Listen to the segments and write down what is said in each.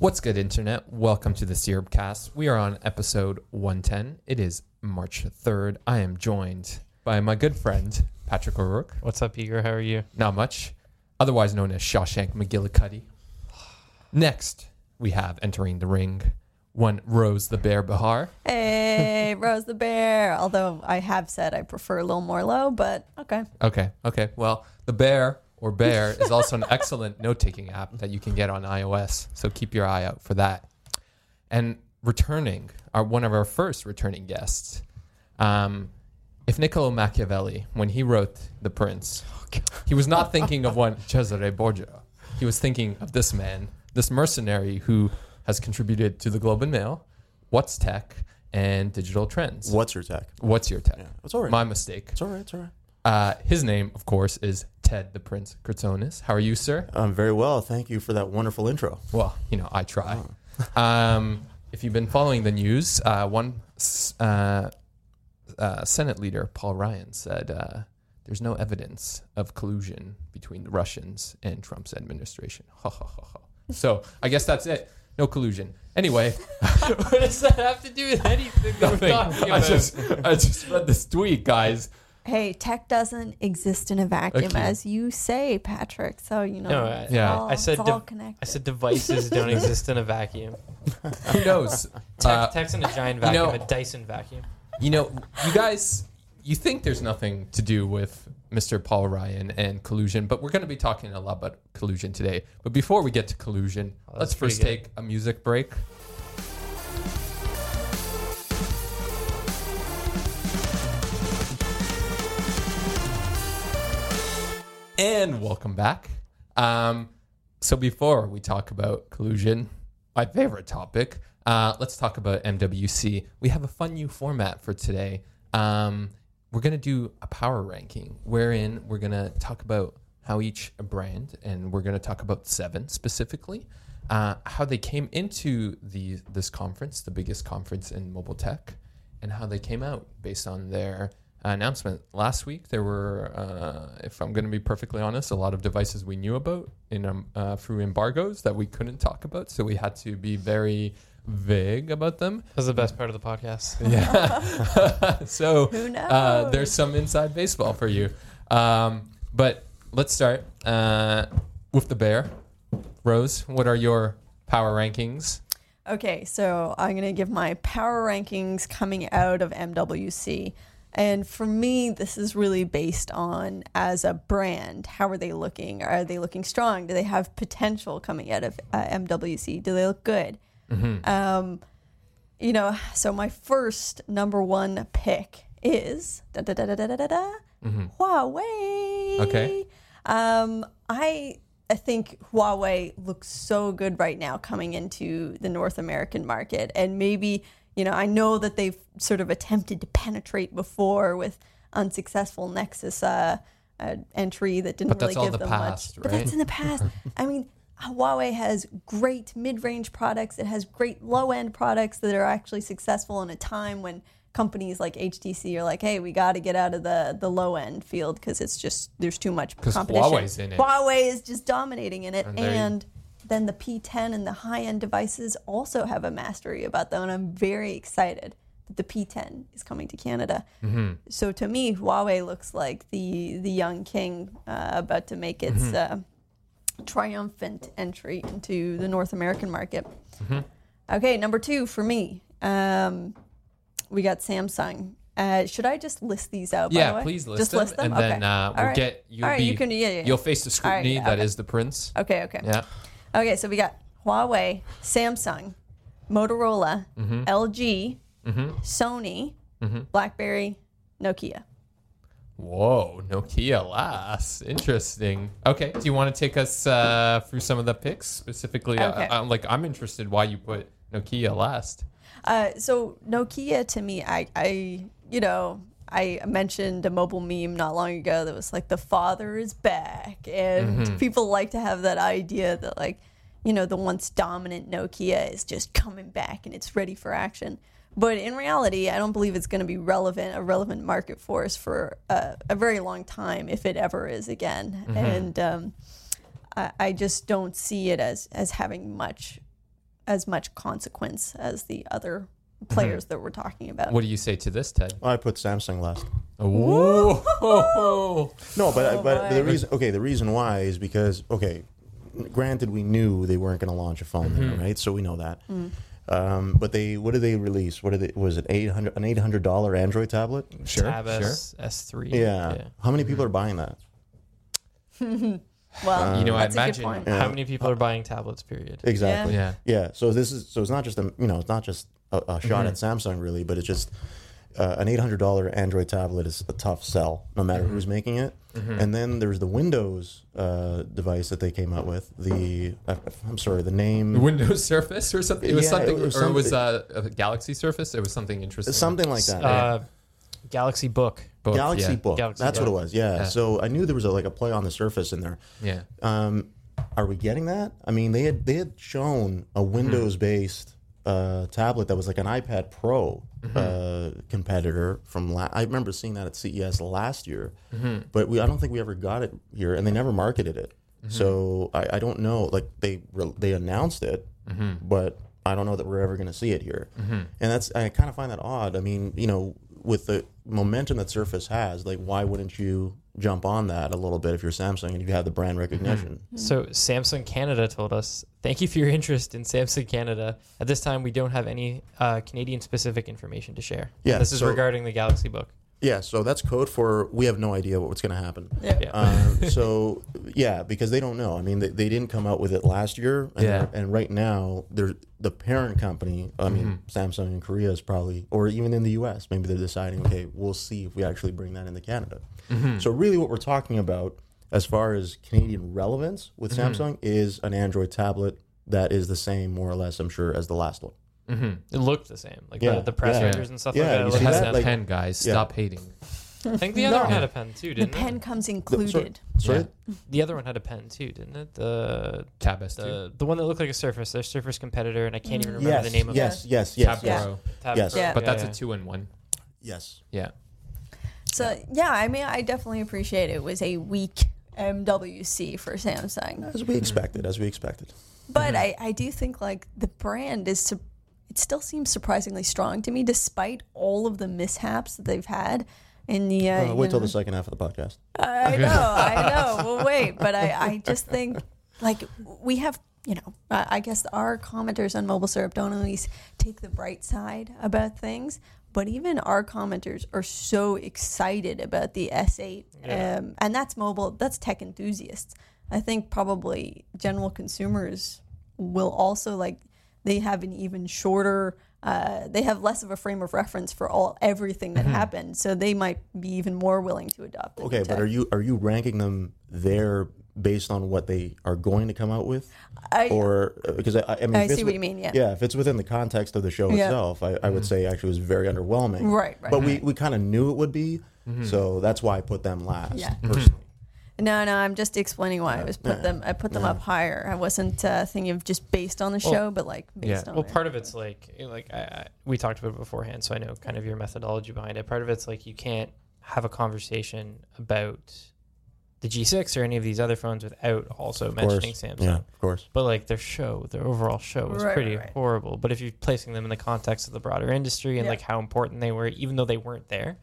What's good, Internet? Welcome to the Syrupcast. We are on episode 110. It is March 3rd. I am joined by my good friend, Patrick O'Rourke. What's up, Igor? How are you? Not much, otherwise known as Shawshank McGillicuddy. Next, we have entering the ring one Rose the Bear Behar. Hey, Rose the Bear. Although I have said I prefer a little more low, but okay. Okay, okay. Well, the Bear or Bear is also an excellent note taking app that you can get on iOS. So keep your eye out for that. And returning, our one of our first returning guests, um, if Niccolo Machiavelli, when he wrote The Prince, he was not thinking of one Cesare Borgia. He was thinking of this man, this mercenary who has contributed to the Globe and Mail, What's Tech, and Digital Trends. What's your tech? What's your tech? Yeah, that's all right. My mistake. It's all right. It's all right. Uh, his name, of course, is Ted the Prince Kritsonis. How are you, sir? I'm very well. Thank you for that wonderful intro. Well, you know, I try. Um, if you've been following the news, uh, one uh, uh, Senate leader, Paul Ryan, said uh, there's no evidence of collusion between the Russians and Trump's administration. Ha, ha, ha, ha. So I guess that's it. No collusion. Anyway, what does that have to do with anything that we're talking I just, I just read this tweet, guys. Hey, tech doesn't exist in a vacuum, Okay. as you say, Patrick. So you know, No, I- it's Yeah. all, I said it's all div- connected. I said devices don't exist in a vacuum. Who knows? Tech, Uh, tech's in a giant you vacuum, know- a Dyson vacuum. You know, you guys, you think there's nothing to do with Mr. Paul Ryan and collusion, but we're going to be talking a lot about collusion today. But before we get to collusion, Oh, let's first good. take a music break. And welcome back. Um, so before we talk about collusion, my favorite topic, uh, let's talk about MWC. We have a fun new format for today. Um, we're going to do a power ranking wherein we're going to talk about how each brand, and we're going to talk about seven specifically, uh, how they came into the this conference, the biggest conference in mobile tech, and how they came out based on their announcement. Last week, there were, uh, if I'm going to be perfectly honest, a lot of devices we knew about in um, uh, through embargoes that we couldn't talk about, so we had to be very vague about them. That's the best part of the podcast. Yeah. so uh, there's some inside baseball for you. Um, but let's start uh, with the bear. Rose, what are your power rankings? Okay, so I'm going to give my power rankings coming out of MWC. And for me, this is really based on as a brand, how are they looking? Are they looking strong? Do they have potential coming out of uh, MWC? Do they look good? Um, you know, so my first number one pick is da da da da da da da, da Huawei. Okay. Um, I I think Huawei looks so good right now coming into the North American market, and maybe you know I know that they've sort of attempted to penetrate before with unsuccessful Nexus uh, uh, entry that didn't But that's really all give the them past, much. But that's in the past. I mean. Huawei has great mid-range products. It has great low-end products that are actually successful in a time when companies like HTC are like, "Hey, we got to get out of the the low-end field because it's just there's too much competition." Huawei's in it. Huawei is just dominating in it, And and, then the P10 and the high-end devices also have a mastery about them, and I'm very excited that the P10 is coming to Canada. Mm-hmm. So to me, Huawei looks like the the young king uh, about to make its Mm-hmm. uh, triumphant entry into the North American market. Mm-hmm. Okay, number two for me, um, we got Samsung. Uh, should I just list these out? by the Yeah, way? please list just them, list them, and okay. then uh, we'll right. get you'll right, be you can, yeah, yeah. you'll face the All right, scrutiny yeah, that is okay. the prince. Okay, okay. Yeah. Okay, so we got Huawei, Samsung, Motorola, Mm-hmm. LG, Sony, BlackBerry, Nokia. Whoa, Nokia last. Interesting. Okay, do you want to take us uh, through some of the picks specifically? uh, Okay. uh, like, I'm interested why you put Nokia last. Uh, so Nokia to me, I, I, you know, I mentioned a mobile meme not long ago that was like the father is back, and people like to have that idea that like, you know, the once dominant Nokia is just coming back and it's ready for action. But in reality, I don't believe it's going to be relevant, a relevant market force for uh, a very long time, if it ever is again. And um, I, I just don't see it as as having much as much consequence as the other players that we're talking about. What do you say to this, Ted? I put Samsung last. Whoa. No, but Oh, but my. the reason okay, the reason why is because okay, granted we knew they weren't going to launch a phone, Mm-hmm. right? So we know that. Mm. Um, but they what did they release? What did they was it eight hundred an eight hundred dollar Android tablet? Sure, Tab sure. S, S3. Yeah. How many Mm-hmm. people are buying that? well, You know, I that's a good imagine- point. How many people are buying tablets, period? Exactly. Yeah. Yeah. So this is so it's not just a you know it's not just a, a shot at Samsung really, but it's just uh, an eight hundred dollar Android tablet is a tough sell no matter who's making it. And then there's the Windows uh, device that they came out with. The uh, I'm sorry, the name Windows Surface or something? It was Yeah, something, it was or it was something- uh, a Galaxy Surface. It was something interesting. something like that. Uh, Galaxy Book. Both, Galaxy yeah. Book. Galaxy That's Book. what it was. Yeah. Yeah. So I knew there was a, like a play on the surface in there. Yeah. Um, are we getting that? I mean, they had they had shown a Windows based uh, tablet that was like an iPad Pro uh, competitor from. La- I remember seeing that at CES last year, but we I don't think we ever got it here, and they never marketed it. So I, I don't know. Like they re- they announced it, but I don't know that we're ever going to see it here. And that's I kind of find that odd. I mean, you know, with the momentum that Surface has, like why wouldn't you jump on that a little bit if you're Samsung and you have the brand recognition? So Samsung Canada told us, "Thank you for your interest in Samsung Canada. At this time, we don't have any uh, Canadian-specific information to share. Yeah, this is so- regarding the Galaxy Book. Yeah, so that's code for we have no idea what's going to happen. Yeah. Yeah. Um, so yeah, because they don't know. I mean, they, they didn't come out with it last year, and, Yeah. and right now they're the parent company. I mean, Samsung in Korea is probably, or even in the U.S., maybe they're deciding, okay, we'll see if we actually bring that into Canada. Mm-hmm. So really, what we're talking about as far as Canadian relevance with mm-hmm. Samsung is an Android tablet that is the same, more or less, I'm sure, as the last one. Mm-hmm. It looked the same, like Yeah, the, the press yeah. readers and stuff Yeah, like that. you It It see has that? a. Like- pen, guys. Yeah. Stop hating. I think the other No. one had a pen too, didn't it? The pen it? comes The- included. Sorry, Yeah. The other one had a pen too, didn't it? The Tab S2. the, the one that looked like a Surface, their Surface competitor, and I can't even remember yes, the name of yes, it. yes, yes, Tab yes, Pro. Tab Yes. Pro. Yeah. But that's yeah. a two in one. yes. Yeah. So yeah, I mean, I definitely appreciate it. It was a weak MWC for Samsung, As we expected, as we expected. but I, I do think like the brand is. Su- it still seems surprisingly strong to me, despite all of the mishaps that they've had. In the uh, Uh, wait you till know- the second half of the podcast. I know, I know. We'll wait, but I, I just think like we have, you know, I I guess our commenters on Mobile Syrup don't always take the bright side about things, but even our commenters are so excited about the S8, Yeah. um, and that's mobile, that's tech enthusiasts. I think probably general consumers will also like they have an even shorter uh, they have less of a frame of reference for all everything that happened so they might be even more willing to adopt Okay, but tech. are you are you ranking them there based on what they are going to come out with, I, or uh, because I, I mean, I if see what wi- you mean, yeah. yeah, if it's within the context of the show Yeah. itself, I, I would say actually it was very underwhelming. Right, right. But we, we kind of knew it would be, so that's why I put them last. Yeah. personally. no, no, I'm just explaining why I was put Yeah. them. I put them up higher. I wasn't uh, thinking of just based on the Well, show, but like based yeah. on Well, it. part of it's like like I, I, we talked about it beforehand, so I know kind of your methodology behind it. Part of it's like you can't have a conversation about the G6 or any of these other phones without also Of course. mentioning Samsung. Yeah, of course. But like their show, their overall show was Right, pretty right, right. horrible. But if you're placing them in the context of the broader industry and Yeah. like how important they were, even though they weren't there,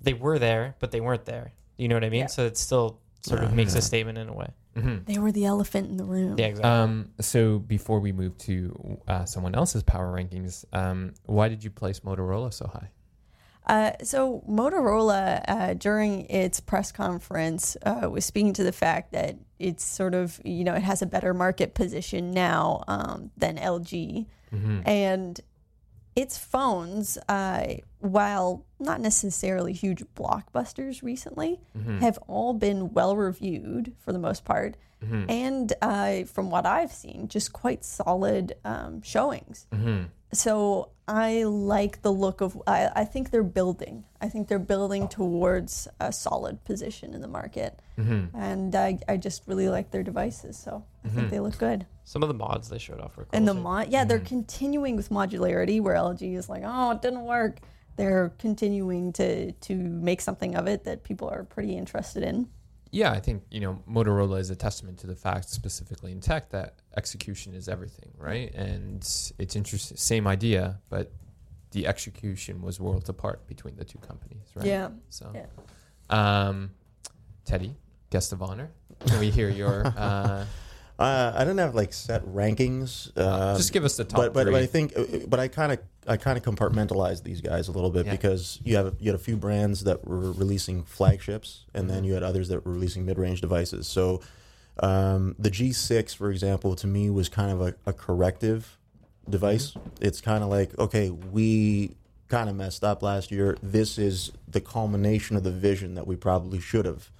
they were there, but they weren't there. You know what I mean? Yeah. So it still sort of Yeah. makes a statement in a way. Mm-hmm. they were the elephant in the room. Yeah, exactly. Um, so before we move to uh, someone else's power rankings, um, why did you place Motorola so high? Uh, so Motorola, uh, during its press conference, uh, was speaking to the fact that it's sort of, you know, it has a better market position now um, than LG, Mm-hmm. and its phones, uh, while not necessarily huge blockbusters recently, have all been well reviewed for the most part. And uh, from what I've seen, just quite solid um, showings. So I like the look of. I, I think they're building. I think they're building towards a solid position in the market, mm-hmm. and I, I just really like their devices. So I think mm-hmm. they look good. Some of the mods they showed off were cool. And the too. mod, yeah, they're mm-hmm. continuing with modularity where LG is like, oh, it didn't work. They're continuing to to make something of it that people are pretty interested in. Yeah, I think you know Motorola is a testament to the fact, specifically in tech, that execution is everything, right? And it's interesting, same idea, but the execution was worlds apart between the two companies, right? Yeah. So, Yeah. um, Teddy, guest of honor, can we hear your? Uh, Uh, I don't have like set rankings. Uh, just give us the top but, but, three. but I think, but I kind of, I kind of compartmentalize these guys a little bit Yeah. because you have you had a few brands that were releasing flagships, and Mm-hmm. then you had others that were releasing mid-range devices. So um, the G6, for example, to me was kind of a, a corrective device. Mm-hmm. It's kind of like, okay, we kind of messed up last year. This is the culmination of the vision that we probably should have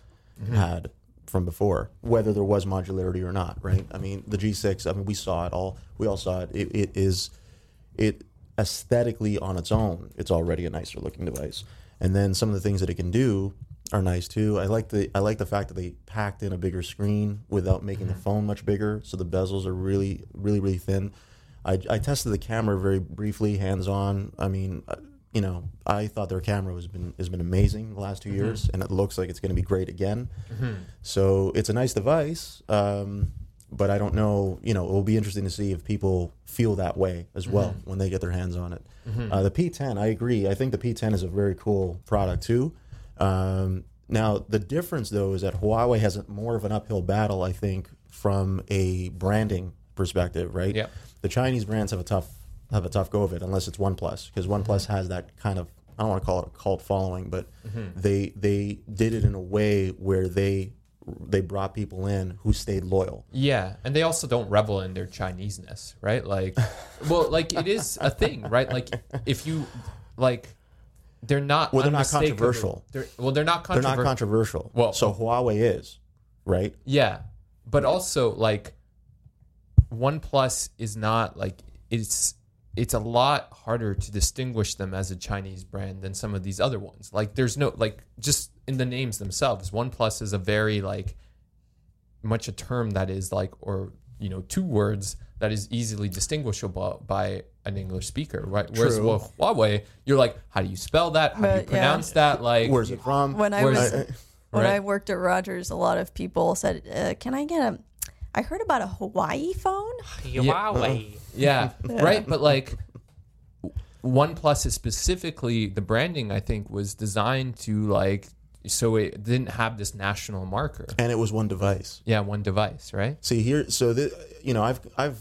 Mm-hmm. had from before, whether there was modularity or not, right? I mean, the G6, I mean, we saw it all. We all saw it. It, it is, it aesthetically on its own, it's already a nicer looking device. And then some of the things that it can do are nice too. I like the I like the fact that they packed in a bigger screen without making the mm-hmm. phone much bigger, so the bezels are really really really thin. I, I tested the camera very briefly, hands on. I mean, you know, I thought their camera has been has been amazing the last 2 years, and it looks like it's going to be great again. So it's a nice device, um, but I don't know. You know, it will be interesting to see if people feel that way as well when they get their hands on it. Uh, the P10, I agree. I think the P10 is a very cool product too. Um, now the difference though is that Huawei has a, more of an uphill battle. I think from a branding perspective, right? Yep. The Chinese brands have a tough have a tough go of it unless it's OnePlus because mm-hmm. OnePlus has that kind of I don't want to call it a cult following, but mm-hmm. they they did it in a way where they they brought people in who stayed loyal. Yeah, and they also don't revel in their Chineseness, right? Like, well, like it is a thing, right? Like if you like, they're not. Well, they're not controversial. They're, well, they're not They're controversial. not controversial. Well- so Huawei is, right? Yeah, but also like, OnePlus is not like it's it's a lot harder to distinguish them as a Chinese brand than some of these other ones. Like, there's no like just in the names themselves. OnePlus is a very like much a term that is like or you know two words that is easily distinguishable by an English speaker, right? Whereas True. with Huawei, you're like, how do you spell that? How do you But, yeah. pronounce that? Like, Where's it from? When I Where's- was when right? I worked at Rogers, a lot of people said, uh, "Can I get a?" I heard about a Hawaii phone. Huawei. Yeah, right. But like, OnePlus is specifically the branding. I think was designed to like so it didn't have this national marker. and it was one device. Yeah, one device, right? See here, so the, you know, I've I've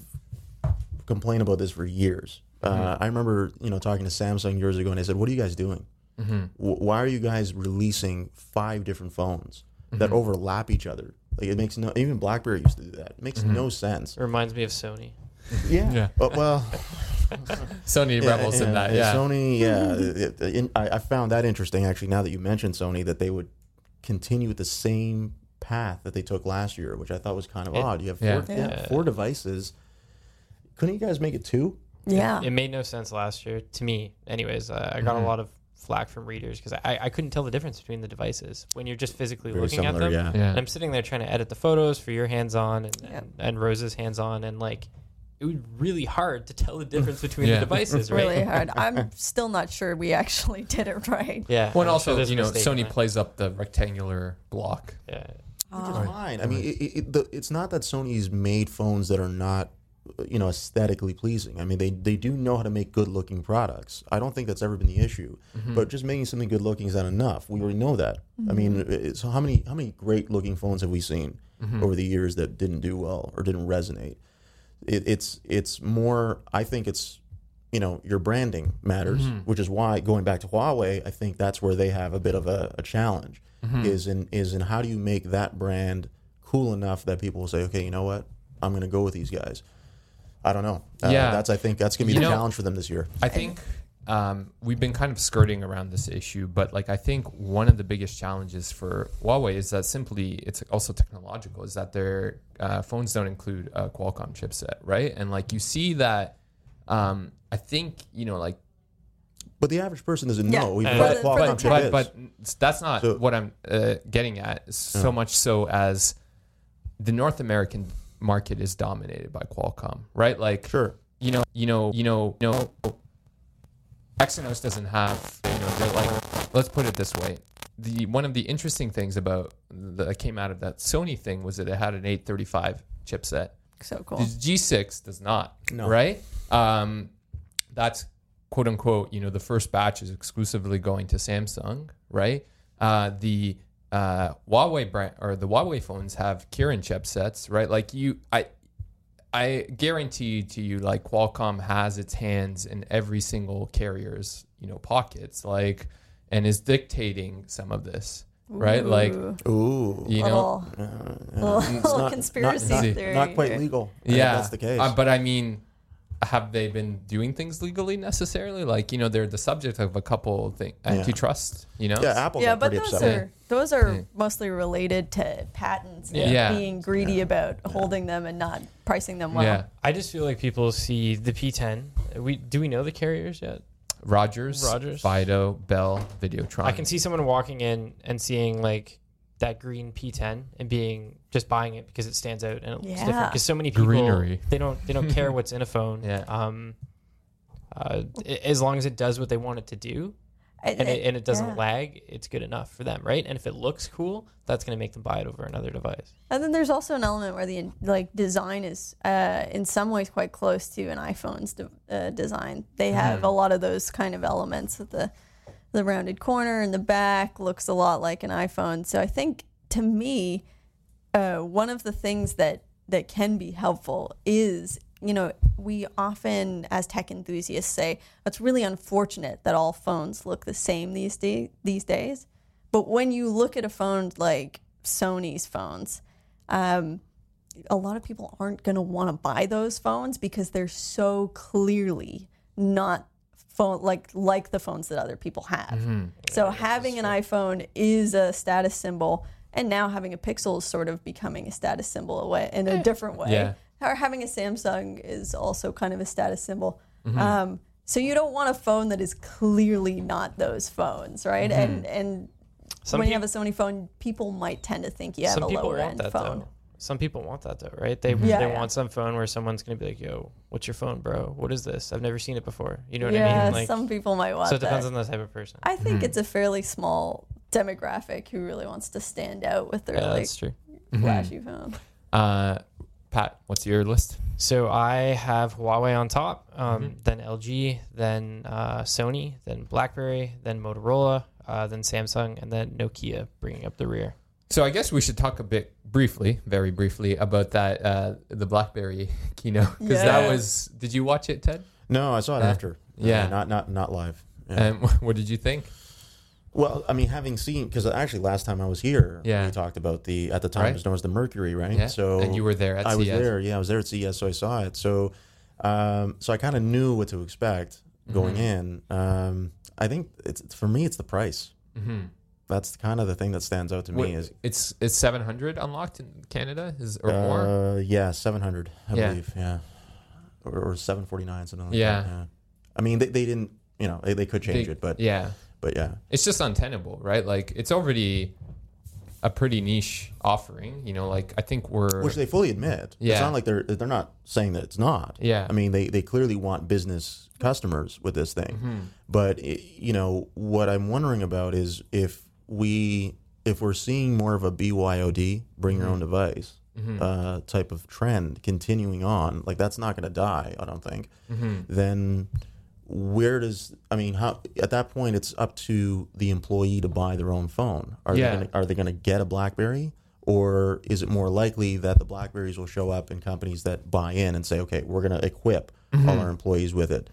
complained about this for years. Uh, mm-hmm. I remember, you know, talking to Samsung years ago, and they said, "What are you guys doing? Mm-hmm. W- why are you guys releasing five different phones that mm-hmm. overlap each other? Like it makes no. Even BlackBerry used to do that. It makes no sense. It reminds me of Sony. Yeah. Yeah. Uh, well, Sony yeah, rebels in that. Yeah. Sony. Yeah. it- it- in- I, I found that interesting actually. Now that you mentioned Sony, that they would continue with the same path that they took last year, which I thought was kind of It- odd. You have four, Yeah. yeah. Yeah. four devices. Couldn't you guys make it two? Yeah, It made no sense last year to me. Anyways, uh, I got Mhm. a lot of flack from readers because I, I couldn't tell the difference between the devices when you're just physically Very looking similar, at them. yeah. Yeah. And I'm sitting there trying to edit the photos for your hands on and, Yeah. and, and Rose's hands on, and like it was really hard to tell the difference between Yeah. the devices, right? really hard. I'm still not sure we actually did it right. Yeah. Well, and also, sure you know, Sony that. plays up the rectangular block. Yeah. Which is ah. fine. I mean, it, it, the, it's not that Sony's made phones that are not, you know, aesthetically pleasing. I mean, they, they do know how to make good looking products. I don't think that's ever been the issue. Mm-hmm. But just making something good looking is not enough. We already know that. I mm-hmm. mean, it- so how many how many great looking phones have we seen mm-hmm. over the years that didn't do well or didn't resonate? It, it's it's more. I think it's you know your branding matters, which is why going back to Huawei, I think that's where they have a bit of a, a challenge. Is in is in how do you make that brand cool enough that people will say, okay, you know what, I'm going to go with these guys. I don't know. Uh, Yeah. that's I think that's gonna be You the know- challenge for them this year. I think um, we've been kind of skirting around this issue, but like I think one of the biggest challenges for Huawei is that simply it's also technological. Is that their uh, phones don't include a Qualcomm chipset, right? And like you see that, um, I think you know like But the average person doesn't Yeah. know even Uh, what For a the- for Qualcomm the chip but is. but that's not So- what I'm uh, getting at. So much so as the North American market is dominated by Qualcomm, right? Like sure. you know, you know, you know, you know, Exynos doesn't have, you know, they're like, let's put it this way. The one of the interesting things about that came out of that Sony thing was that it had an 835 chipset. So cool. The G6 does not, No. right? Um, that's quote unquote, you know, the first batch is exclusively going to Samsung, right? Uh, the uh, Huawei brand or the Huawei phones have Kirin chipsets, right? Like you, I, I guarantee to you, like Qualcomm has its hands in every single carrier's, you know, pockets, like, and is dictating some of this, right? Like, Ooh. Ooh. you know, little, Uh, little, little not- conspiracy not, not, theory. not quite here. legal. I think yeah, that's the case. Uh, but I mean, have they been doing things legally necessarily? Like, you know, they're the subject of a couple thing antitrust. You know, yeah, Apple Yeah, but pretty those upset. are those are Yeah. mostly related to patents and Yeah. being greedy about holding them and not pricing them well. yeah. I just feel like people see the P10. We do we know the carriers yet? Rogers, Rogers. Fido, Bell, Videotron. I can see someone walking in and seeing like that green P10 and being just buying it because it stands out and it looks different. Because so many people Greenery. they don't they don't care what's in a phone. Yeah. Um, uh, a- as long as it does what they want it to do And, and it, and it doesn't yeah. lag, it's good enough for them, right? And if it looks cool, that's going to make them buy it over another device. And then there's also an element where the like design is uh, in some ways quite close to an iPhone's de- uh, design. They have a lot of those kind of elements. With the the rounded corner in the back looks a lot like an iPhone. So I think to me, uh, one of the things that that can be helpful is you know we often as tech enthusiasts say it's really unfortunate that all phones look the same these day, these days but when you look at a phone like Sony's phones um, a lot of people aren't going to want to buy those phones because they're so clearly not phone like like the phones that other people have. Mm-hmm. So having an iPhone is a status symbol, and now having a Pixel is sort of becoming a status symbol away in a different way. Yeah. Or having a Samsung is also kind of a status symbol. Mm-hmm. Um, so you don't want a phone that is clearly not those phones, right? Mm-hmm. And and Some when you have a Sony phone, people might tend to think you have some a people lower want end that phone. though. Some people want that though, right? They Yeah, they yeah. want some phone where someone's gonna be like, "Yo, what's your phone, bro? What is this? I've never seen it before." You know what yeah, I mean? Like, some people might want so it depends that. on the type of person. I think Mm-hmm. it's a fairly small demographic who really wants to stand out with their yeah, like that's true. flashy phone. Uh, Pat, what's your list? So I have Huawei on top, um, Mm-hmm. then LG, then uh, Sony, then BlackBerry, then Motorola, uh, then Samsung, and then Nokia bringing up the rear. So I guess we should talk a bit briefly, very briefly, about that uh, the BlackBerry keynote because that was. Did you watch it, Ted? No, I saw it Yeah. after. Yeah. Uh, not not not live. Yeah. And what did you think? well, I mean, having seen because actually last time I was here, Yeah. we talked about the at the time Right. it was known as the Mercury, right? Yeah. So and you were there at I CES. was there. Yeah, I was there at CES, so I saw it. So, um, so I kind of knew what to expect going in. Um, I think it's it's- for me, it's the price. Mm-hmm. That's kind of the thing that stands out to me. Is it's it's seven hundred unlocked in Canada, is or more? uh, yeah, seven hundred, I Yeah. believe. Yeah, or, or seven forty nine, something like Yeah. that. Yeah. I mean, they, they didn't. You know, they, they could change They- it, but yeah, but yeah. it's just untenable, right? Like it's already a pretty niche offering. You know, like I think we're Which they fully admit. Yeah. It's not like they're they're not saying that it's not. Yeah. I mean, they they clearly want business customers with this thing. Mm-hmm. But i you know what I'm wondering about is if we if we're seeing more of a BYOD, bring your own Mm-hmm. device. Uh, type of trend continuing on, like that's not going to die. I don't think. Mm-hmm. Then where does I mean how at that point it's up to the employee to buy their own phone. Are Yeah. they gonna, are they going to get a BlackBerry or is it more likely that the Blackberries will show up in companies that buy in and say, okay, we're going to equip Mm-hmm. all our employees with it?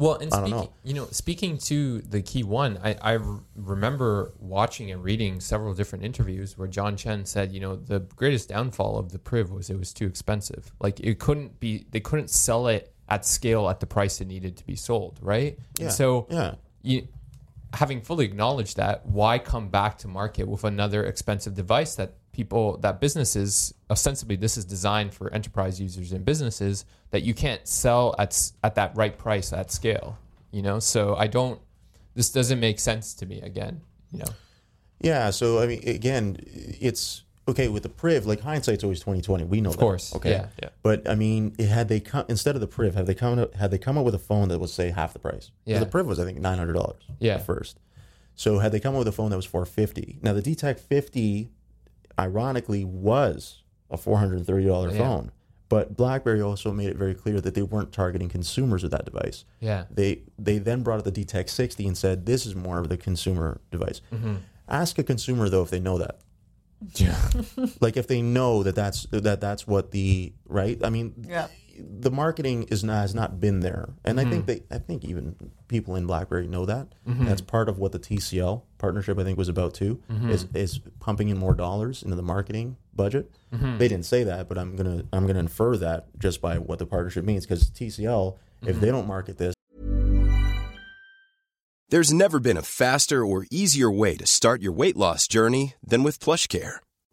Well, and I speaking, know. you know, speaking to the key one, I remember watching and reading several different interviews where John Chen said, you know, the greatest downfall of the Priv was it was too expensive. Like it couldn't be, they couldn't sell it at scale at the price it needed to be sold, right? Yeah. And so, Yeah. you, having fully acknowledged that, why come back to market with another expensive device that people, that businesses, ostensibly this is designed for enterprise users and businesses that you can't sell at at that right price at scale, you know? So I don't. This doesn't make sense to me. Again, you know. Yeah. So I mean, again, it's okay with the Priv. Like hindsight's always twenty twenty. We know, that. Of course. Okay. Yeah. Yeah. But I mean, it- had they come instead of the Priv, have they come up, had they come up with a phone that was say half the price Yeah. The Priv was I think nine hundred dollars. Yeah. At first. So had they come up with a phone that was four fifty? Now the DTEK fifty, ironically, was a four hundred and thirty dollar Yeah. phone. But BlackBerry also made it very clear that they weren't targeting consumers with that device. Yeah. They they then brought out the DTEK 60 and said this is more of the consumer device. Mm-hmm. Ask a consumer though if they know that. Yeah. Like if they know that that's that that's what the right. I mean, Yeah. The marketing is not, has not been there, and I Mm-hmm. think they I think even people in BlackBerry know that. That's part of what the TCL partnership I think was about too. Mm-hmm. Is is pumping in more dollars into the marketing budget. Mm-hmm. They didn't say that, but I'm gonna I'm gonna infer that just by what the partnership means because TCL if Mm-hmm. they don't market this. There's never been a faster or easier way to start your weight loss journey than with PlushCare.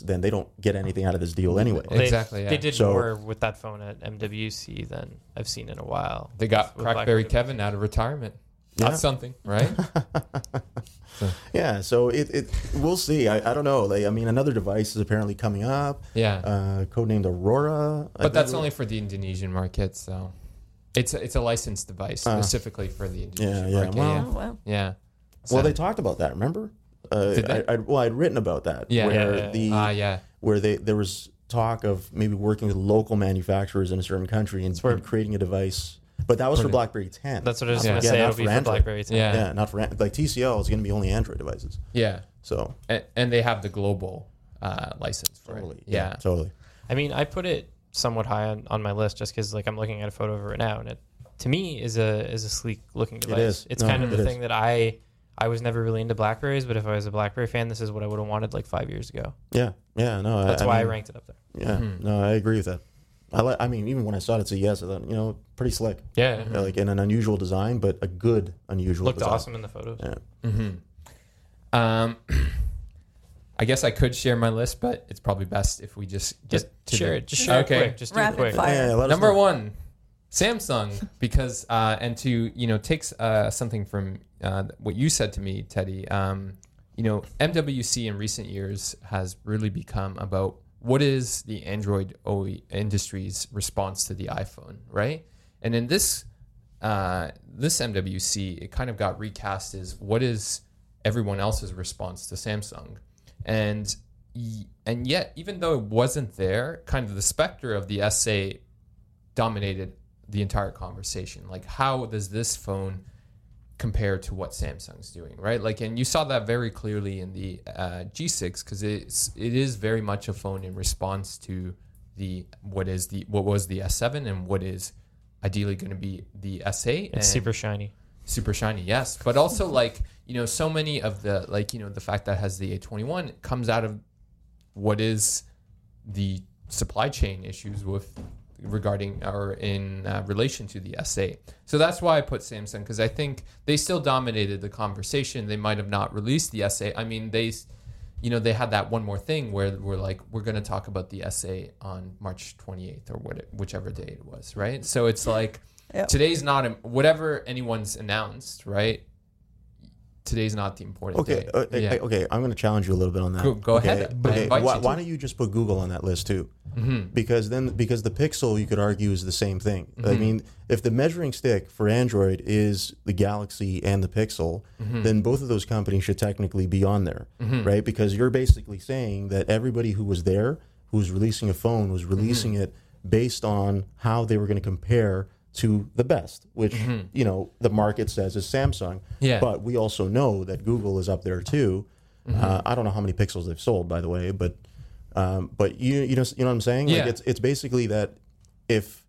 Then they don't get anything out of this deal anyway. They- Exactly, yeah. They did So- more with that phone at MWC than I've seen in a while. They got With Crackberry. Kevin out of retirement. Yeah. Something, right? Yeah, so it, it we'll see. I, I don't know. Like, I mean, another device is apparently coming up. Yeah. Uh, codenamed Aurora. I but that's only for the Indonesian market, so it's a, it's a licensed device Uh, specifically for the Indonesian yeah, market. well- yeah, Oh, wow. yeah. Well, they talked about that. Remember? Uh, Did? I, I, well, I'd written about that. Yeah. where Yeah, yeah, the Ah, yeah. where they there was talk of maybe working with local manufacturers in a certain country and, where- and creating a device. But that was for BlackBerry 10. That's what I was Yeah. going to Yeah, say. not It'll for be for Android. BlackBerry. 10. Yeah. yeah, not for like TCL is going to be only Android devices. Yeah. So And, and they have the global uh, license for totally, it. Yeah. totally. I mean, I put it somewhat high on, on my list just because like I'm looking at a photo of it right now, and it to me is a is a sleek looking device. is. It's No, kind of it the is. thing that I I was never really into Blackberries, but if I was a BlackBerry fan, this is what I would have wanted like five years ago. Yeah, yeah. No, That's I, why I mean, ranked it up there. Yeah, Mm-hmm. no, I agree with that. I like. I mean, even when I saw it at CES, I thought, you know, pretty slick. Yeah, Yeah, like in an unusual design, but a good unusual. looked design. awesome in the photos. Yeah. Mm-hmm. Um, I guess I could share my list, but it's probably best if we just get Just to share the- it. Just share Okay. it quick. Just do it quick. fire. Yeah, let us Number know. one, Samsung, because uh, and to you know takes uh, something from uh, what you said to me, Teddy. Um, you know, MWC in recent years has really become about what is the Android OE industry's response to the iPhone, right? And in this uh, this MWC, it kind of got recast as what is everyone else's response to Samsung, and and yet even though it wasn't there, kind of the specter of the S8 dominated the entire conversation. Like, how does this phone compare to what Samsung's doing, right? Like, and you saw that very clearly in the uh, G6 because it's it is very much a phone in response to the what is the what was the S7 and what is ideally going to be the S8. It's and super shiny. super shiny, yes, but also like you know so many of the like you know the fact that it has the 821 comes out of what is the supply chain issues with regarding or in uh, relation to the S8. So that's why I put Samsung because I think they still dominated the conversation. They might have not released the S8. I mean, they, you know, they had that one more thing where we're like, we're going to talk about the S8 on March 28th or what, whichever day it was, right? So it's like Yep. today's not whatever anyone's announced, right? Today's not the important Okay, day. uh, yeah. okay. I'm going to challenge you a little bit on that. Go- go okay? ahead. Okay, why, you why don't you just put Google on that list too? Mm-hmm. Because then, because the Pixel, you could argue, is the same thing. I mean, if the measuring stick for Android is the Galaxy and the Pixel, Mm-hmm. then both of those companies should technically be on there, right? Because you're basically saying that everybody who was there, who was releasing a phone, was Mm-hmm. releasing it based on how they were going to compare to the best, which you know the market says is Samsung. Mm-hmm. Yeah. But we also know that Google is up there too. Mm-hmm. Uh, I don't know how many pixels they've sold, by the way, but um, but you you know you know what I'm saying? Yeah. Like it's it's basically that if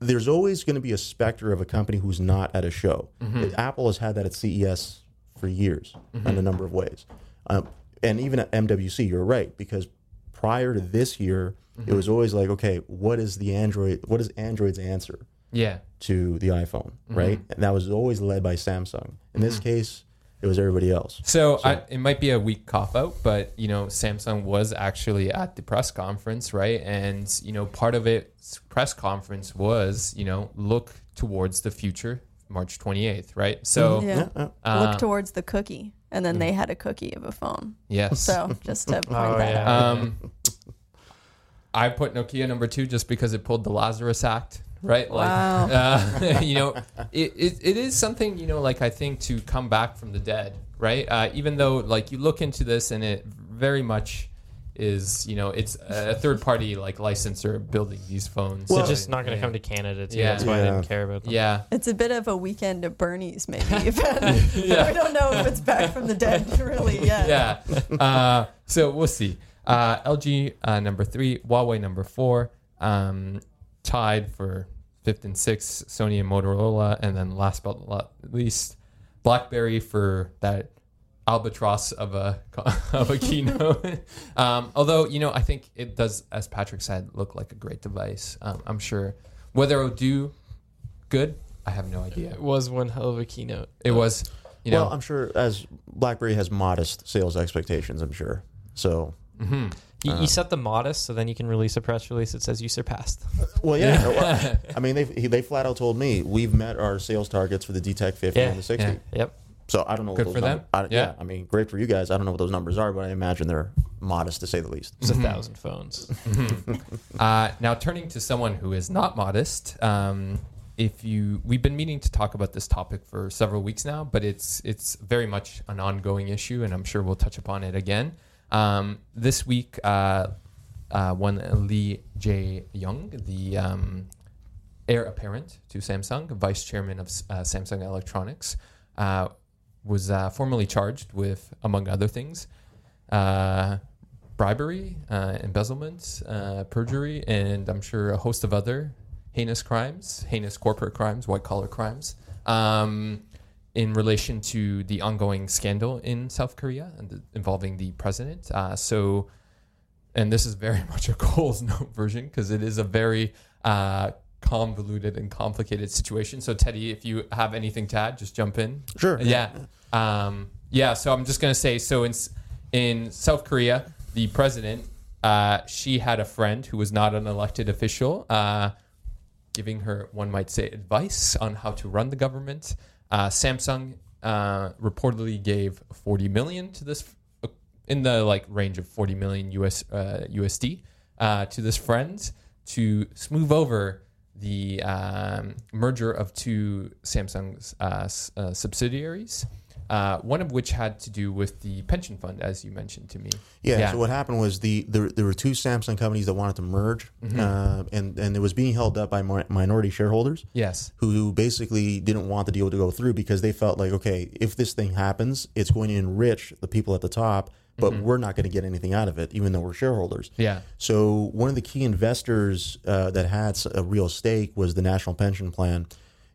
there's always going to be a specter of a company who's not at a show. Mm-hmm. Apple has had that at CES for years in a number of ways, um, and even at MWC, you're right because prior to this year, Mm-hmm. it was always like, okay, what is the Android? What is Android's answer? Yeah. to the iPhone, Mm-hmm. right? And that was always led by Samsung. In this case, it was everybody else. So, I, it might be a weak cop out, but you know, Samsung was actually at the press conference, right? And you know, part of its press conference was, you know, look towards the future, March 28th, right? So, Yeah. Yeah, uh, Look towards the cookie, and then they had a cookie of a phone. yes. So just to point Oh, that yeah. out. Um, I put Nokia number two just because it pulled the Lazarus Act, right? Like, Wow. uh, you know, it, it, it is something, you know, like I think to come back from the dead, right? Uh, even though, like, you look into this and it very much is, you know, it's a third party, like, licensor building these phones. So Well- just not going to Yeah. come to Canada too. Yeah. That's why I didn't care about them. Yeah. It's a bit of a weekend at Bernie's, maybe. yeah. we don't know if it's back from the dead really yet. yeah. Uh, so we'll see. Uh, LG uh, number three, Huawei number four, um, tied for fifth and sixth, Sony and Motorola, and then last but not least, BlackBerry for that albatross of a of a keynote. um, although you know, I think it does, as Patrick said, look like a great device. Um, I'm sure whether it'll do good, I have no idea. It was one hell of a keynote. It was, you know, well, I'm sure as BlackBerry has modest sales expectations, I'm sure. So, mhm. You, Uh. you set the modest, so then you can release a press release that says you surpassed. well, yeah. well, I mean, they they flat out told me we've met our sales targets for the DTEK 50 Yeah, and the 60. yeah. Yep. So I don't know. Good what for those them. numbers- I, Yeah. yeah. I mean, great for you guys. I don't know what those numbers are, but I imagine they're modest to say the least. It's a thousand phones. Uh, now, turning to someone who is not modest, um, if you, we've been meaning to talk about this topic for several weeks now, but it's it's very much an ongoing issue, and I'm sure we'll touch upon it again. Um, this week, uh, uh, one Lee Jae-yong, the um, heir apparent to Samsung, vice chairman of uh, Samsung Electronics, uh, was uh, formally charged with, among other things, uh, bribery, embezzlement, perjury, and I'm sure a host of other heinous crimes, heinous corporate crimes, white collar crimes, um, in relation to the ongoing scandal in South Korea and the, involving the president. Uh, so, and this is very much a Cole's note version because it is a very uh, convoluted and complicated situation. So, Teddy, if you have anything to add, just jump in. Sure. Yeah. Um, yeah. So I'm just gonna say. So in in South Korea, the president, uh, she had a friend who was not an elected official, uh, giving her, one might say, advice on how to run the government. Uh, Samsung uh, reportedly gave 40 million to this, uh, in the like range of 40 million US uh, USD uh, to this friend to smooth over the um, merger of two Samsung's uh, uh, subsidiaries. Uh, one of which had to do with the pension fund, as you mentioned to me. Yeah, So what happened was the there, there were two Samsung companies that wanted to merge, Mm-hmm. uh, and and it was being held up by mi- minority shareholders yes. who basically didn't want the deal to go through because they felt like, okay, if this thing happens, it's going to enrich the people at the top, but Mm-hmm. we're not going to get anything out of it, even though we're shareholders. Yeah. So one of the key investors uh, that had a real stake was the National Pension Plan.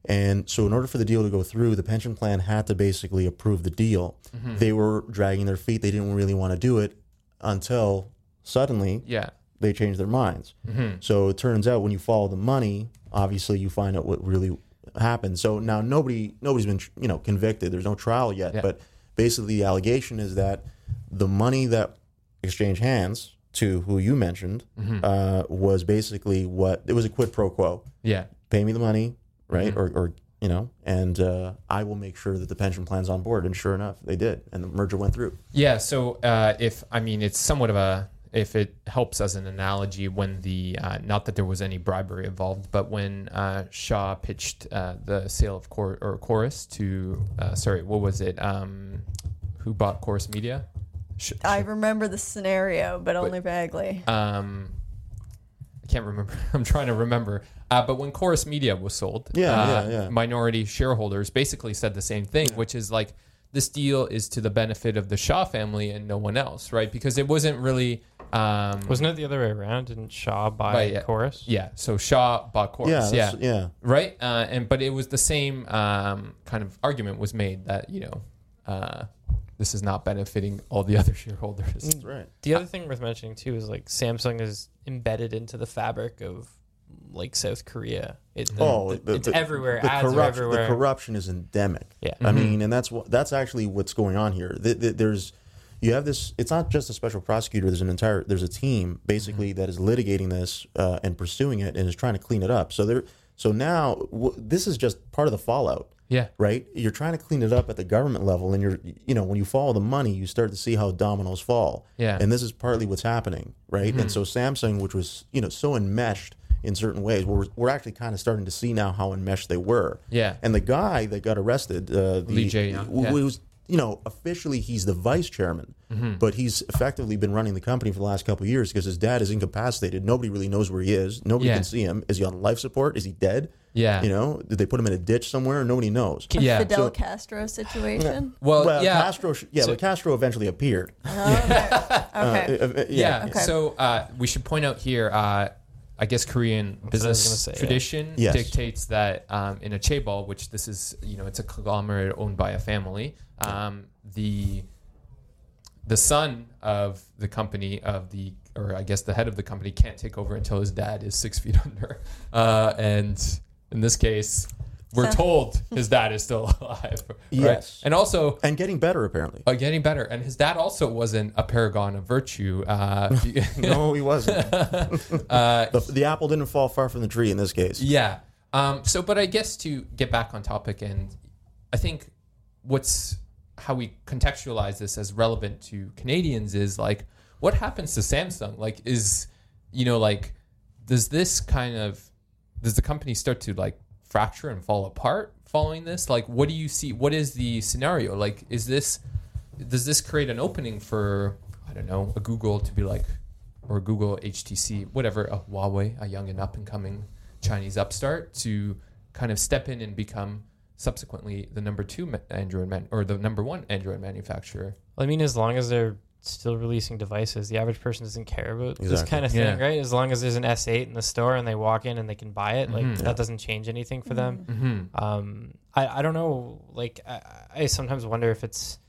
And so, in order for the deal to go through, the pension plan had to basically approve the deal. Mm-hmm. They were dragging their feet. They didn't really want to do it until suddenly Yeah. they changed their minds. Mm-hmm. So it turns out when you follow the money, obviously you find out what really happened. So now nobody nobody's been you know convicted. There's no trial yet, Yeah. but basically the allegation is that the money that exchanged hands to who you mentioned Mm-hmm. uh, was basically what it was a quid pro quo. Yeah. Pay me the money, right? Mm-hmm. Or, or you know, and uh, I will make sure that the pension plan's on board. And sure enough, they did, and the merger went through. Yeah. So uh, if I mean, it's somewhat of a if it helps as an analogy when the uh, not that there was any bribery involved, but when uh, Shaw pitched uh, the sale of Cor- or Corus to uh, sorry, what was it? Um, who bought Corus Media? Sh- I remember the scenario, but only vaguely. um, I can't remember. I'm trying to remember. Uh, but when Corus Media was sold, Yeah, uh, yeah, yeah. minority shareholders basically said the same thing, which is like this deal is to the benefit of the Shaw family and no one else, right? Because it wasn't really. Um, Wasn't it the other way around? Didn't Shaw buy Right, yeah. Corus? Yeah. So Shaw bought Corus. Yeah, Yeah. yeah. Right. Uh, and but it was the same um, kind of argument was made that you know uh, this is not benefiting all the other shareholders. That's right. The other thing worth mentioning too is like Samsung is embedded into the fabric of like South Korea. It, the- Oh, the- the- it's the- everywhere. The Ads are corruption, everywhere. the corruption is endemic. Yeah. I mean, and that's what that's actually what's going on here. Th- th- There's you have this. It's not just a special prosecutor. There's an entire. There's a team basically that is litigating this uh, and pursuing it and is trying to clean it up. So there. So now w- this is just part of the fallout. Yeah. Right. You're trying to clean it up at the government level, and you're you know when you follow the money, you start to see how dominoes fall. Yeah. And this is partly what's happening, right? And so Samsung, which was you know so enmeshed in certain ways, we're we're actually kind of starting to see now how enmeshed they were. Yeah. And the guy that got arrested, uh, the, Lee Jae-yong, w- yeah. was you know officially he's the vice chairman, Mm-hmm. but he's effectively been running the company for the last couple of years because his dad is incapacitated. Nobody really knows where he is. Nobody Yeah. can see him. Is he on life support? Is he dead? Yeah. You know, did they put him in a ditch somewhere? Nobody knows. A Yeah. Fidel So- Castro situation. Well, well, yeah. Castro. sh- Yeah, but Castro eventually appeared. okay. Uh, uh, uh, Yeah. Okay. So uh, we should point out here. Uh, I guess Korean was business say, yeah. tradition Yes. dictates that um, in a chaebol, which this is, you know, it's a conglomerate owned by a family. Um, the the son of the company of the, or I guess the head of the company, can't take over until his dad is six feet under. Uh, and in this case, we're So- told his dad is still alive. right? Yes. And also, and getting better apparently. uh, getting better. And his dad also wasn't a paragon of virtue. Uh, no, he wasn't. uh, the, the apple didn't fall far from the tree in this case. yeah. Um, so, but I guess to get back on topic, and I think what's how we contextualize this as relevant to Canadians is like, what happens to Samsung? Like, is you know, like, does this kind of does the company start to like fracture and fall apart following this? Like, what do you see? What is the scenario? Like, is this does this create an opening for I don't know a Google to be like or Google HTC whatever a Huawei a young and up and coming Chinese upstart to kind of step in and become subsequently the number two Android man or the number one Android manufacturer. I mean, as long as they're still releasing devices, the average person doesn't care about this kind of thing, Yeah. right? As long as there's an S8 in the store and they walk in and they can buy it, like Mhm. that doesn't change anything for them. Mm-hmm. Um, I, I don't know. Like I, I sometimes wonder if it's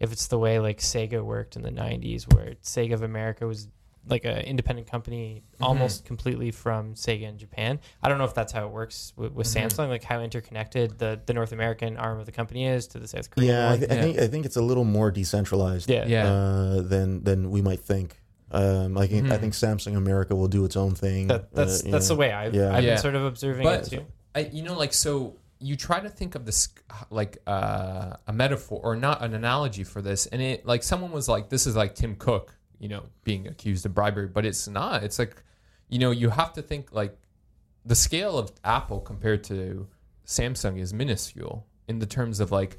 if it's the way like Sega worked in the '90s, where Sega of America was like an independent company almost completely from Sega in Japan. I don't know if that's how it works with, with Mhm. Samsung, like how interconnected the, the North American arm of the company is to the South Korean Yeah, I, one. th- I think I think it's a little more decentralized. Yeah. Yeah. uh, than than we might think. Um, I, think I Mhm. think Samsung America will do its own thing. That, that's uh, that's know. the way I've, Yeah. I've Yeah. been sort of observing But- it too. I, you know, like so you try to think of this like uh, a metaphor or not an analogy for this, and it like someone was like, "This is like Tim Cook, you know, being accused of bribery," but it's not. It's like, you know, you have to think like the scale of Apple compared to Samsung is minuscule in the terms of like,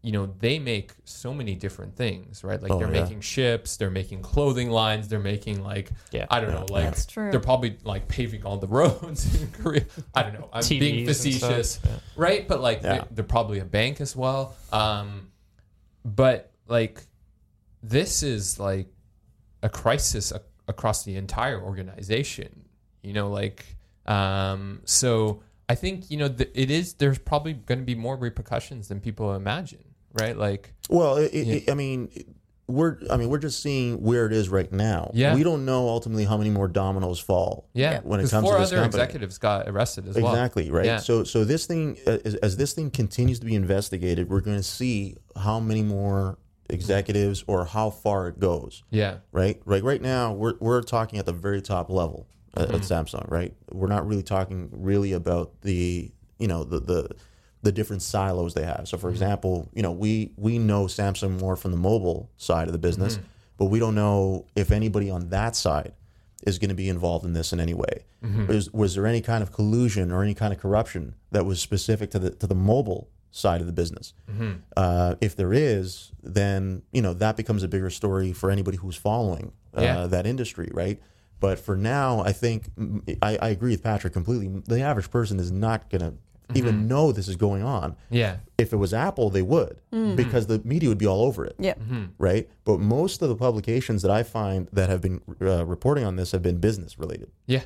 you know, they make so many different things, right? Like Oh, they're yeah. making ships, they're making clothing lines, they're making like, Yeah. I don't know, like That's true. they're probably like paving all the roads in Korea. I don't know. I'm being TVs and stuff, facetious, yeah. right? But like Yeah. they're, they're probably a bank as well. Um, but like this is like a crisis a- across the entire organization. You know, like um, so. I think you know th- it is. There's probably going to be more repercussions than people imagine, right? Like, Well, it, it, it- I mean, we're I mean we're just seeing where it is right now. Yeah. we don't know ultimately how many more dominoes fall. yeah, Yeah. When it comes to four this other company. executives got arrested as well. Exactly right. Yeah. So so this thing uh, as, as this thing continues to be investigated, we're going to see how many more executives or how far it goes. Yeah, Right. Right. Right now, we're we're talking at the very top level at, Mm-hmm. at Samsung. Right. We're not really talking really about the you know the the the different silos they have. So, for mm-hmm. example, you know, we we know Samsung more from the mobile side of the business, mm-hmm. but we don't know if anybody on that side is going to be involved in this in any way. Mm-hmm. Was, was there any kind of collusion or any kind of corruption that was specific to the to the mobile side of the business? Uh, if there is, then you know that becomes a bigger story for anybody who's following uh, Yeah. that industry, right? But for now, I think mm, I, I agree with Patrick completely. The average person is not going to even know this is going on. Yeah. If it was Apple, they would because the media would be all over it Yeah. right? But most of the publications that I find that have been uh, reporting on this have been business related. Yeah.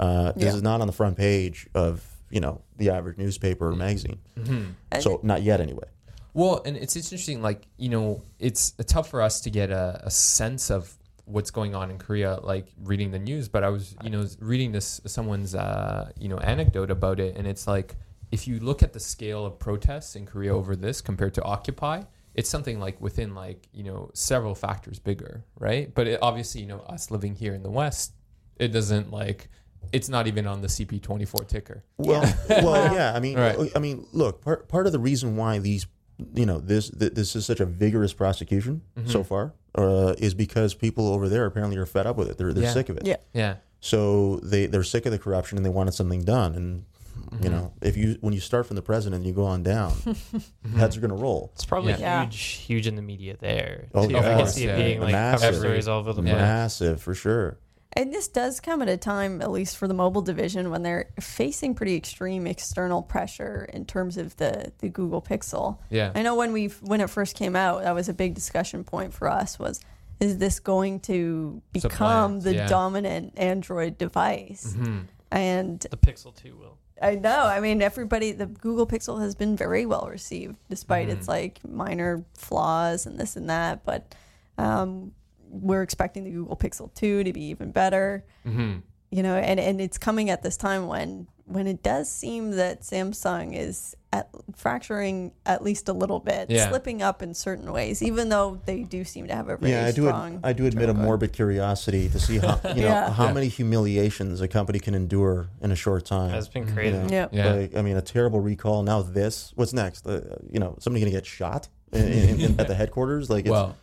Uh, this Yeah. is not on the front page of you know the average newspaper or mm-hmm. magazine. Mm-hmm. And So not yet, anyway. Well, and it's interesting, like, you know, it's uh, tough for us to get a, a sense of what's going on in Korea, like reading the news. But I was, you know, reading this, someone's, uh, you know, anecdote about it. And it's like, if you look at the scale of protests in Korea over this compared to Occupy, it's something like within like, you know, several factors bigger, right? But it, obviously, you know, us living here in the West, it doesn't like, it's not even on the CP24 ticker. Well, well, yeah. I mean, Right. I mean, look. Part part of the reason why these, you know, this th- this is such a vigorous prosecution Mm-hmm. so far uh, is because people over there apparently are fed up with it. They're they're Yeah. sick of it. Yeah. Yeah. So they they're sick of the corruption and they wanted something done. And Mm-hmm. you know, if you when you start from the president, and you go on down, heads are going to roll. It's probably Yeah. huge, huge in the media there. Oh, too. of I can see it yeah. being like Massive. cover stories all over the Yeah. place. Massive for sure. And this does come at a time, at least for the mobile division, when they're facing pretty extreme external pressure in terms of the, the Google Pixel. Yeah. I know when we when it first came out, that was a big discussion point for us. Was is this going to become Supplant, the yeah. dominant Android device? Mm-hmm. And The Pixel 2 will. I know. I mean, everybody, the Google Pixel has been very well received, despite its like minor flaws and this and that. But um, we're expecting the Google Pixel 2 to be even better. Mm-hmm. You know, and, and it's coming at this time when when it does seem that Samsung is at, fracturing at least a little bit, Yeah. slipping up in certain ways, even though they do seem to have a very yeah, I do. Ad- I do admit a morbid curiosity to see how you know Yeah. how Yeah. many humiliations a company can endure in a short time. That's been crazy. You know? yeah. Yeah. Like, I mean, a terrible recall. Now this. What's next? Uh, you know, somebody going to get shot in, in, in, at the headquarters? Like, it's, Well,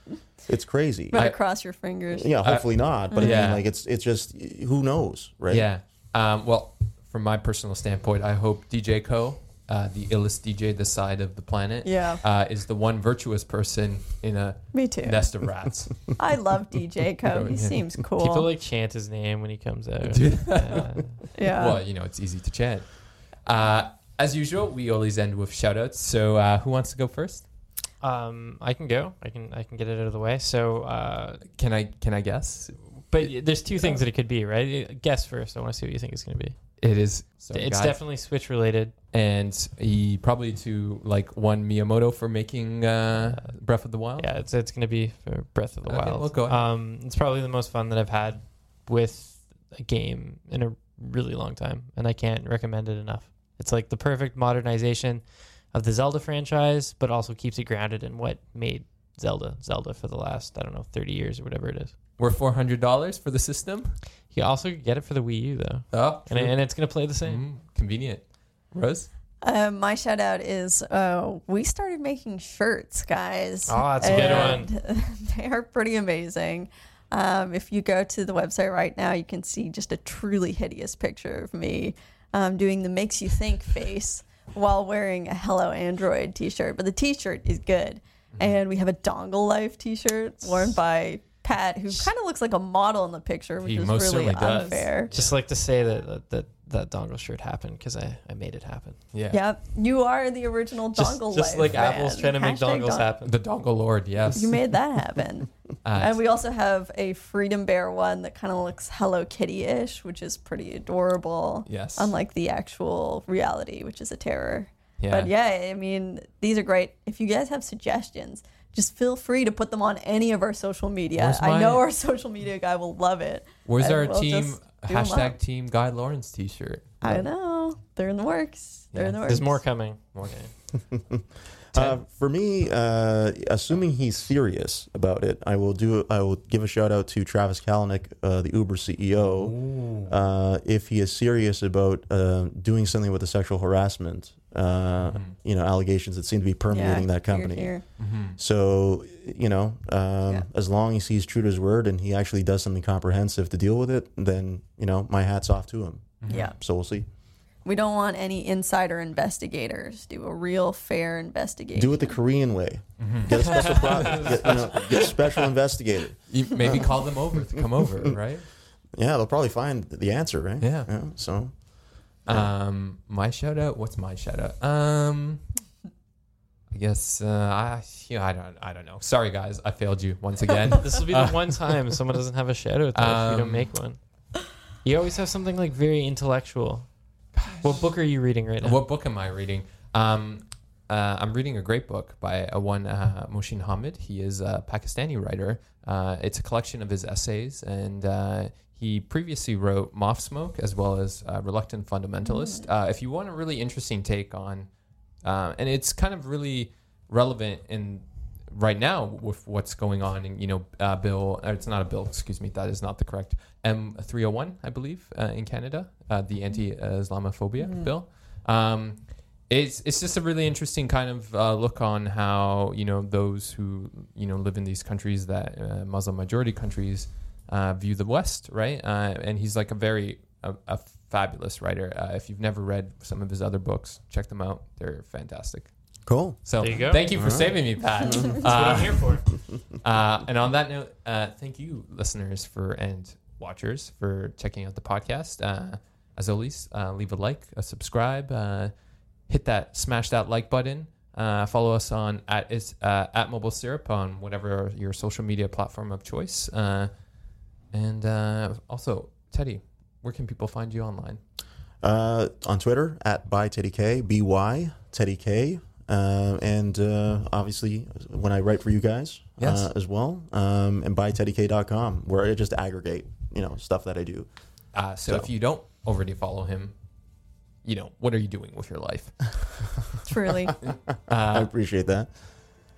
it's crazy. Better I- cross your fingers. yeah, hopefully not. But I Yeah. mean, like, it's it's just who knows, right? Yeah. Um, well, from my personal standpoint, I hope DJ Koh, uh, the illest DJ this side of the planet, Yeah. uh, is the one virtuous person in a Me too. nest of rats. I love DJ Koh. He Yeah. seems cool. People like chant his name when he comes out. Dude. Yeah. yeah. well, you know, it's easy to chant. Uh, as usual, we always end with shout outs. So, uh, who wants to go first? Um, I can go. I can. I can get it out of the way. So, uh, Can I can I guess? but there's two things that it could be, right? Guess first. I want to see what you think it's going to be. It is. So it's definitely Switch related. and he probably to like one Miyamoto for making uh, Breath of the Wild. Yeah, it's it's going to be for Breath of the Okay, Wild. well, go ahead. Um, it's probably the most fun that I've had with a game in a really long time, and I can't recommend it enough. It's like the perfect modernization of the Zelda franchise, but also keeps it grounded in what made Zelda Zelda for the last I don't know thirty years or whatever it is. We're four hundred dollars for the system. You also get it for the Wii U though, Oh, and, and it's going to play the same. Mm, convenient. Rose. Uh, my shout out is uh, we started making shirts, guys. Oh, that's a good one. They are pretty amazing. Um, if you go to the website right now, you can see just a truly hideous picture of me um, doing the makes you think face while wearing a Hello Android t shirt. But the t shirt is good. Mm-hmm. And we have a Dongle Life t shirt worn by Pat, who kind of looks like a model in the picture, which He is really certainly does. unfair. Just like to say that that that, that dongle shirt happened because I, I made it happen. Yeah. Yep, you are the original Just, Dongle just Life like Apple's trying to make Hashtag dongles Don- happen. The Dongle Lord. Yes. You made that happen. Uh, and we also have a Freedom Bear one that kind of looks Hello Kitty ish, which is pretty adorable. Yes. Unlike the actual reality, which is a terror. Yeah. But yeah, I mean, these are great. If you guys have suggestions, just feel free to put them on any of our social media. Where's I know our social media guy will love it. Where's our we'll team just do 'em hashtag. Team Guy Lawrence T-shirt? I know. They're in the works. They're Yeah. in the works. There's more coming. Okay. Uh, for me, uh, assuming he's serious about it, I will do. I will give a shout out to Travis Kalanick, uh, the Uber CEO. Uh, if he is serious about uh, doing something with the sexual harassment, uh, you know, allegations that seem to be permeating that here, company. here. So, you know, um, Yeah. as long as he's true to his word and he actually does something comprehensive to deal with it, then you know, my hat's off to him. Yeah. So we'll see. We don't want any insider investigators. Do a real fair investigation. Do it the Korean way. Mm-hmm. Get a special pro- get, you know, get a special investigator. You maybe call them over to come over, right? Yeah, they'll probably find the answer, right? Yeah. so Um, my shout out. What's my shout out? Um, I guess uh, I yeah, I don't I don't know. Sorry guys, I failed you once again. This will be the one time someone doesn't have a shout out though, if you Um, don't make one. You always have something like very intellectual. What book are you reading right now? what book am I reading? Um, uh, I'm reading a great book by a one uh, Mohsin Hamid. He is a Pakistani writer. Uh, it's a collection of his essays, and uh, he previously wrote Moth Smoke as well as uh, Reluctant Fundamentalist. Uh, if you want a really interesting take on, and it's kind of really relevant in right now with what's going on in you know uh, bill it's not a bill excuse me that is not the correct m301 i believe uh, in canada uh, the anti-islamophobia bill. Um, it's it's just a really interesting kind of uh, look on how you know those who you know live in these countries that uh, muslim majority countries uh, view the west right? Uh, and he's like a very a, a fabulous writer. Uh, if you've never read some of his other books check them out. They're fantastic cool. so There you go. thank you for saving me, Pat. That's what Uh, I'm here for. uh, and on that note, uh, thank you, listeners for and watchers for checking out the podcast. Uh, as always, uh, leave a like, a subscribe, uh, hit that, smash that like button. Uh, follow us on at is uh, at Mobile Syrup on whatever your social media platform of choice. Uh, and uh, also, Teddy, where can people find you online? Uh, on Twitter at by Teddy K, B Y Teddy K, uh, and uh, obviously when I write for you guys Yes. uh, as well, um, and by TeddyK.com, where I just aggregate you know stuff that I do. Uh, so, So- if you don't already follow him, you know what are you doing with your life? Truly. I Uh, appreciate that.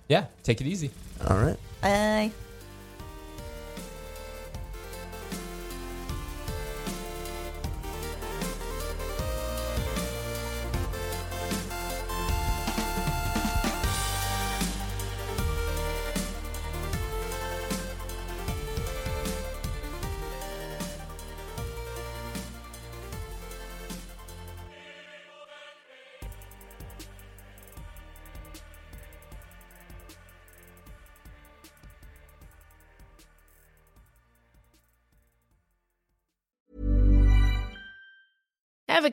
yeah, take it easy. All right. Bye.